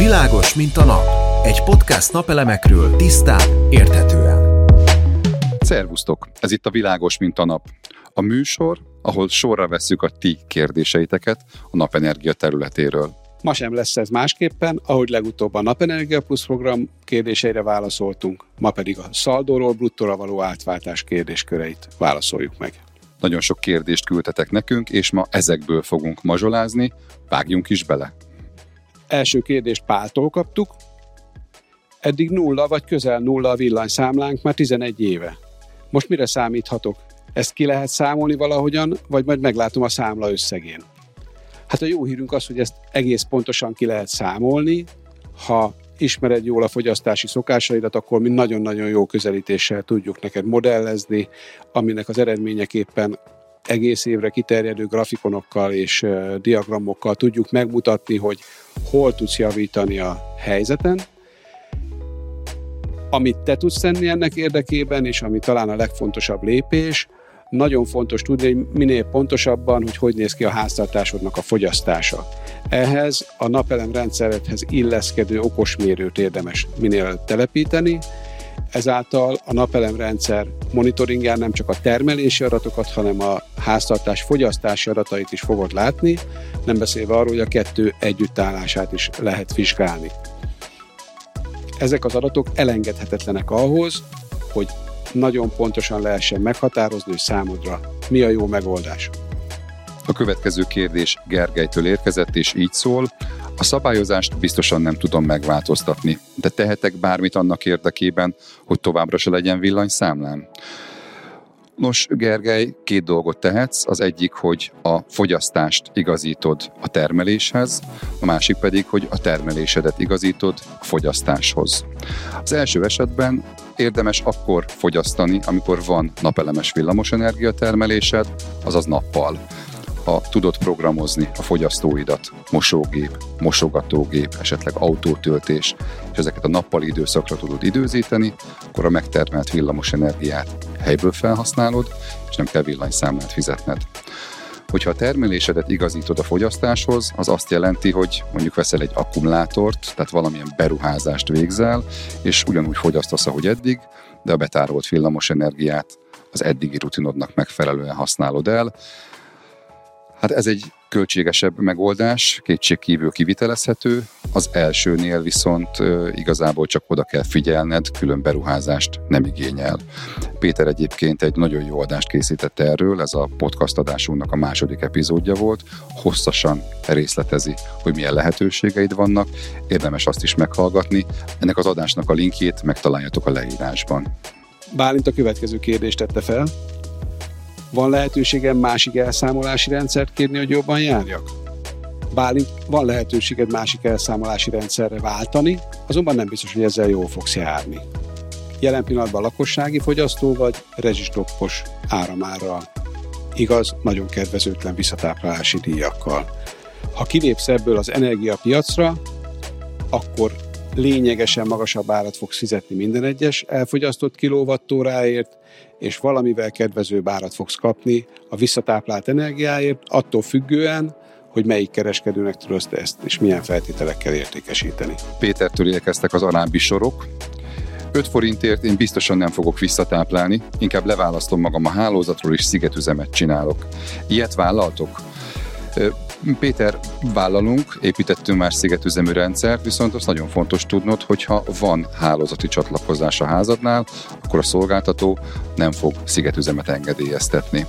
Világos, mint a nap. Egy podcast napelemekről tisztán, érthetően. Szervusztok! Ez itt a Világos, mint a nap. A műsor, ahol sorra vesszük a ti kérdéseiteket a napenergia területéről. Ma sem lesz ez másképpen, ahogy legutóbb a Napenergia Plus program kérdéseire válaszoltunk, ma pedig a szaldóról bruttóra való átváltás kérdésköreit válaszoljuk meg. Nagyon sok kérdést küldtetek nekünk, és ma ezekből fogunk mazsolázni, vágjunk is bele. Első kérdést Páltól kaptuk. Eddig nulla vagy közel nulla a villanyszámlánk már 11 éve. Most mire számíthatok? Ezt ki lehet számolni valahogyan, vagy majd meglátom a számla összegén? Hát a jó hírünk az, hogy ezt egész pontosan ki lehet számolni. Ha ismered jól a fogyasztási szokásaidat, akkor mi nagyon-nagyon jó közelítéssel tudjuk neked modellezni, aminek az eredményeképpen egész évre kiterjedő grafikonokkal és diagramokkal tudjuk megmutatni, hogy hol tudsz javítani a helyzeten, amit te tudsz tenni ennek érdekében, és ami talán a legfontosabb lépés, nagyon fontos tudni, hogy minél pontosabban, hogy hogy néz ki a háztartásodnak a fogyasztása. Ehhez a napelem rendszeredhez illeszkedő okosmérőt érdemes minél telepíteni, ezáltal a napelemrendszer monitoringján nem csak a termelési adatokat, hanem a háztartás fogyasztási adatait is fogod látni, nem beszélve arról, hogy a kettő együttállását is lehet vizsgálni. Ezek az adatok elengedhetetlenek ahhoz, hogy nagyon pontosan lehessen meghatározni, hogy számodra mi a jó megoldás. A következő kérdés Gergelytől érkezett, és így szól. A szabályozást biztosan nem tudom megváltoztatni, de tehetek bármit annak érdekében, hogy továbbra se legyen villanyszámlám. Nos, Gergely, két dolgot tehetsz. Az egyik, hogy a fogyasztást igazítod a termeléshez, a másik pedig, hogy a termelésedet igazítod a fogyasztáshoz. Az első esetben érdemes akkor fogyasztani, amikor van napelemes villamosenergia termelésed, azaz nappal ha tudod programozni a fogyasztóidat, mosógép, mosogatógép, esetleg autótöltés, és ezeket a nappali időszakra tudod időzíteni, akkor a megtermelt villamos energiát helyből felhasználod, és nem kell villanyszámlát fizetned. Hogyha a termelésedet igazítod a fogyasztáshoz, az azt jelenti, hogy mondjuk veszel egy akkumulátort, tehát valamilyen beruházást végzel, és ugyanúgy fogyasztasz, ahogy eddig, de a betárolt villamos energiát az eddigi rutinodnak megfelelően használod el, Hát ez egy költségesebb megoldás, kétségkívül kivitelezhető. Az elsőnél viszont igazából csak oda kell figyelned, külön beruházást nem igényel. Péter egyébként egy nagyon jó adást készített erről, ez a podcast adásunknak a második epizódja volt. Hosszasan részletezi, hogy milyen lehetőségeid vannak, érdemes azt is meghallgatni. Ennek az adásnak a linkjét megtaláljátok a leírásban. Bálint a következő kérdést tette fel. Van lehetőségem másik elszámolási rendszert kérni, hogy jobban járjak? Bálint van lehetőséged másik elszámolási rendszerre váltani, azonban nem biztos, hogy ezzel jól fogsz járni. Jelen pillanatban lakossági fogyasztó vagy rezsistoppos áramárral. Igaz, nagyon kedvezőtlen visszatáplálási díjakkal. Ha kilépsz ebből az energiapiacra, akkor lényegesen magasabb árat fogsz fizetni minden egyes elfogyasztott kilovattóráért, és valamivel kedvezőbb árat fogsz kapni a visszatáplált energiáért, attól függően, hogy melyik kereskedőnek tudod ezt, és milyen feltételekkel értékesíteni. Pétertől érkeztek az alábbi sorok. 5 forintért én biztosan nem fogok visszatáplálni, inkább leválasztom magam a hálózatról és szigetüzemet csinálok. Ilyet vállaltok? Péter, vállalunk, építettünk már szigetüzemű rendszert, viszont az nagyon fontos tudnod, hogyha van hálózati csatlakozás a házadnál, akkor a szolgáltató nem fog szigetüzemet engedélyeztetni.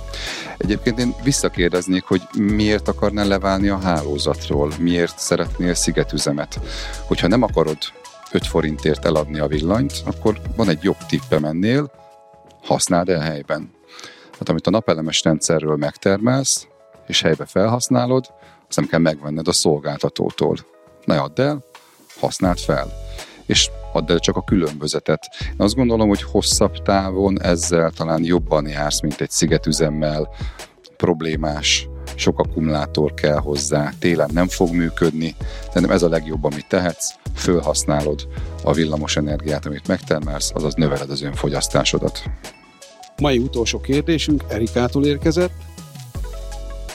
Egyébként én visszakérdeznék, hogy miért akarnál leválni a hálózatról, miért szeretnél szigetüzemet. Hogyha nem akarod 5 forintért eladni a villanyt, akkor van egy jobb tippem ennél, használd el helyben. Hát amit a napelemes rendszerről megtermelsz, és helybe felhasználod, azt nem kell megvenned a szolgáltatótól. Ne add el, használd fel. És add el csak a különbözetet. Én azt gondolom, hogy hosszabb távon ezzel talán jobban jársz, mint egy szigetüzemmel, problémás, sok akkumulátor kell hozzá, télen nem fog működni, de ez a legjobb, amit tehetsz, fölhasználod a villamos energiát, amit megtermelsz, azaz növeled az önfogyasztásodat. Mai utolsó kérdésünk Erikától érkezett.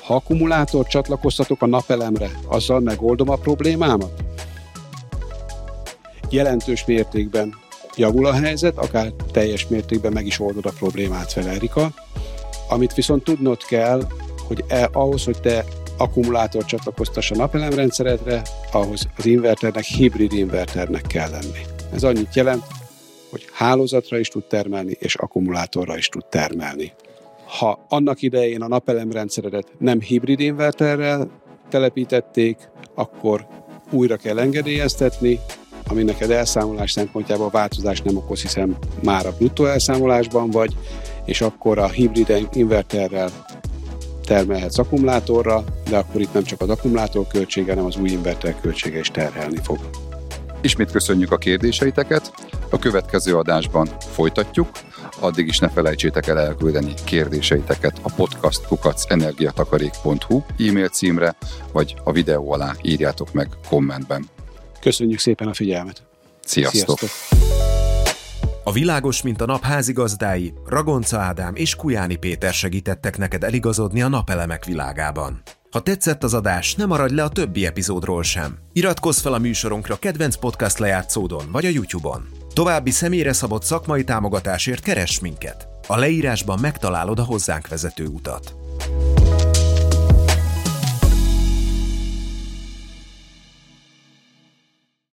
Ha akkumulátor csatlakoztatok a napelemre, azzal megoldom a problémámat? jelentős mértékben javul a helyzet, akár teljes mértékben meg is oldod a problémát fel, Erika. Amit viszont tudnod kell, hogy e, ahhoz, hogy te akkumulátor csatlakoztass a napelemrendszeredre, ahhoz az inverternek hibrid inverternek kell lenni. Ez annyit jelent, hogy hálózatra is tud termelni, és akkumulátorra is tud termelni. Ha annak idején a napelemrendszeredet nem hibrid inverterrel telepítették, akkor újra kell engedélyeztetni, ami neked elszámolás szempontjából változás nem okoz, hiszen már a bruttó elszámolásban vagy, és akkor a hibrid inverterrel termelhetsz akkumulátorra, de akkor itt nem csak az akkumulátor költsége, hanem az új inverter költsége is terhelni fog. Ismét köszönjük a kérdéseiteket, a következő adásban folytatjuk, addig is ne felejtsétek el elküldeni kérdéseiteket a podcastkukacenergiatakarék.hu e-mail címre, vagy a videó alá írjátok meg kommentben. Köszönjük szépen a figyelmet! Sziasztok! Sziasztok. A világos, mint a nap házigazdái, Ragonca Ádám és Kujáni Péter segítettek neked eligazodni a napelemek világában. Ha tetszett az adás, ne maradj le a többi epizódról sem. Iratkozz fel a műsorunkra kedvenc podcast lejátszódon vagy a YouTube-on. További személyre szabott szakmai támogatásért keress minket. A leírásban megtalálod a hozzánk vezető utat.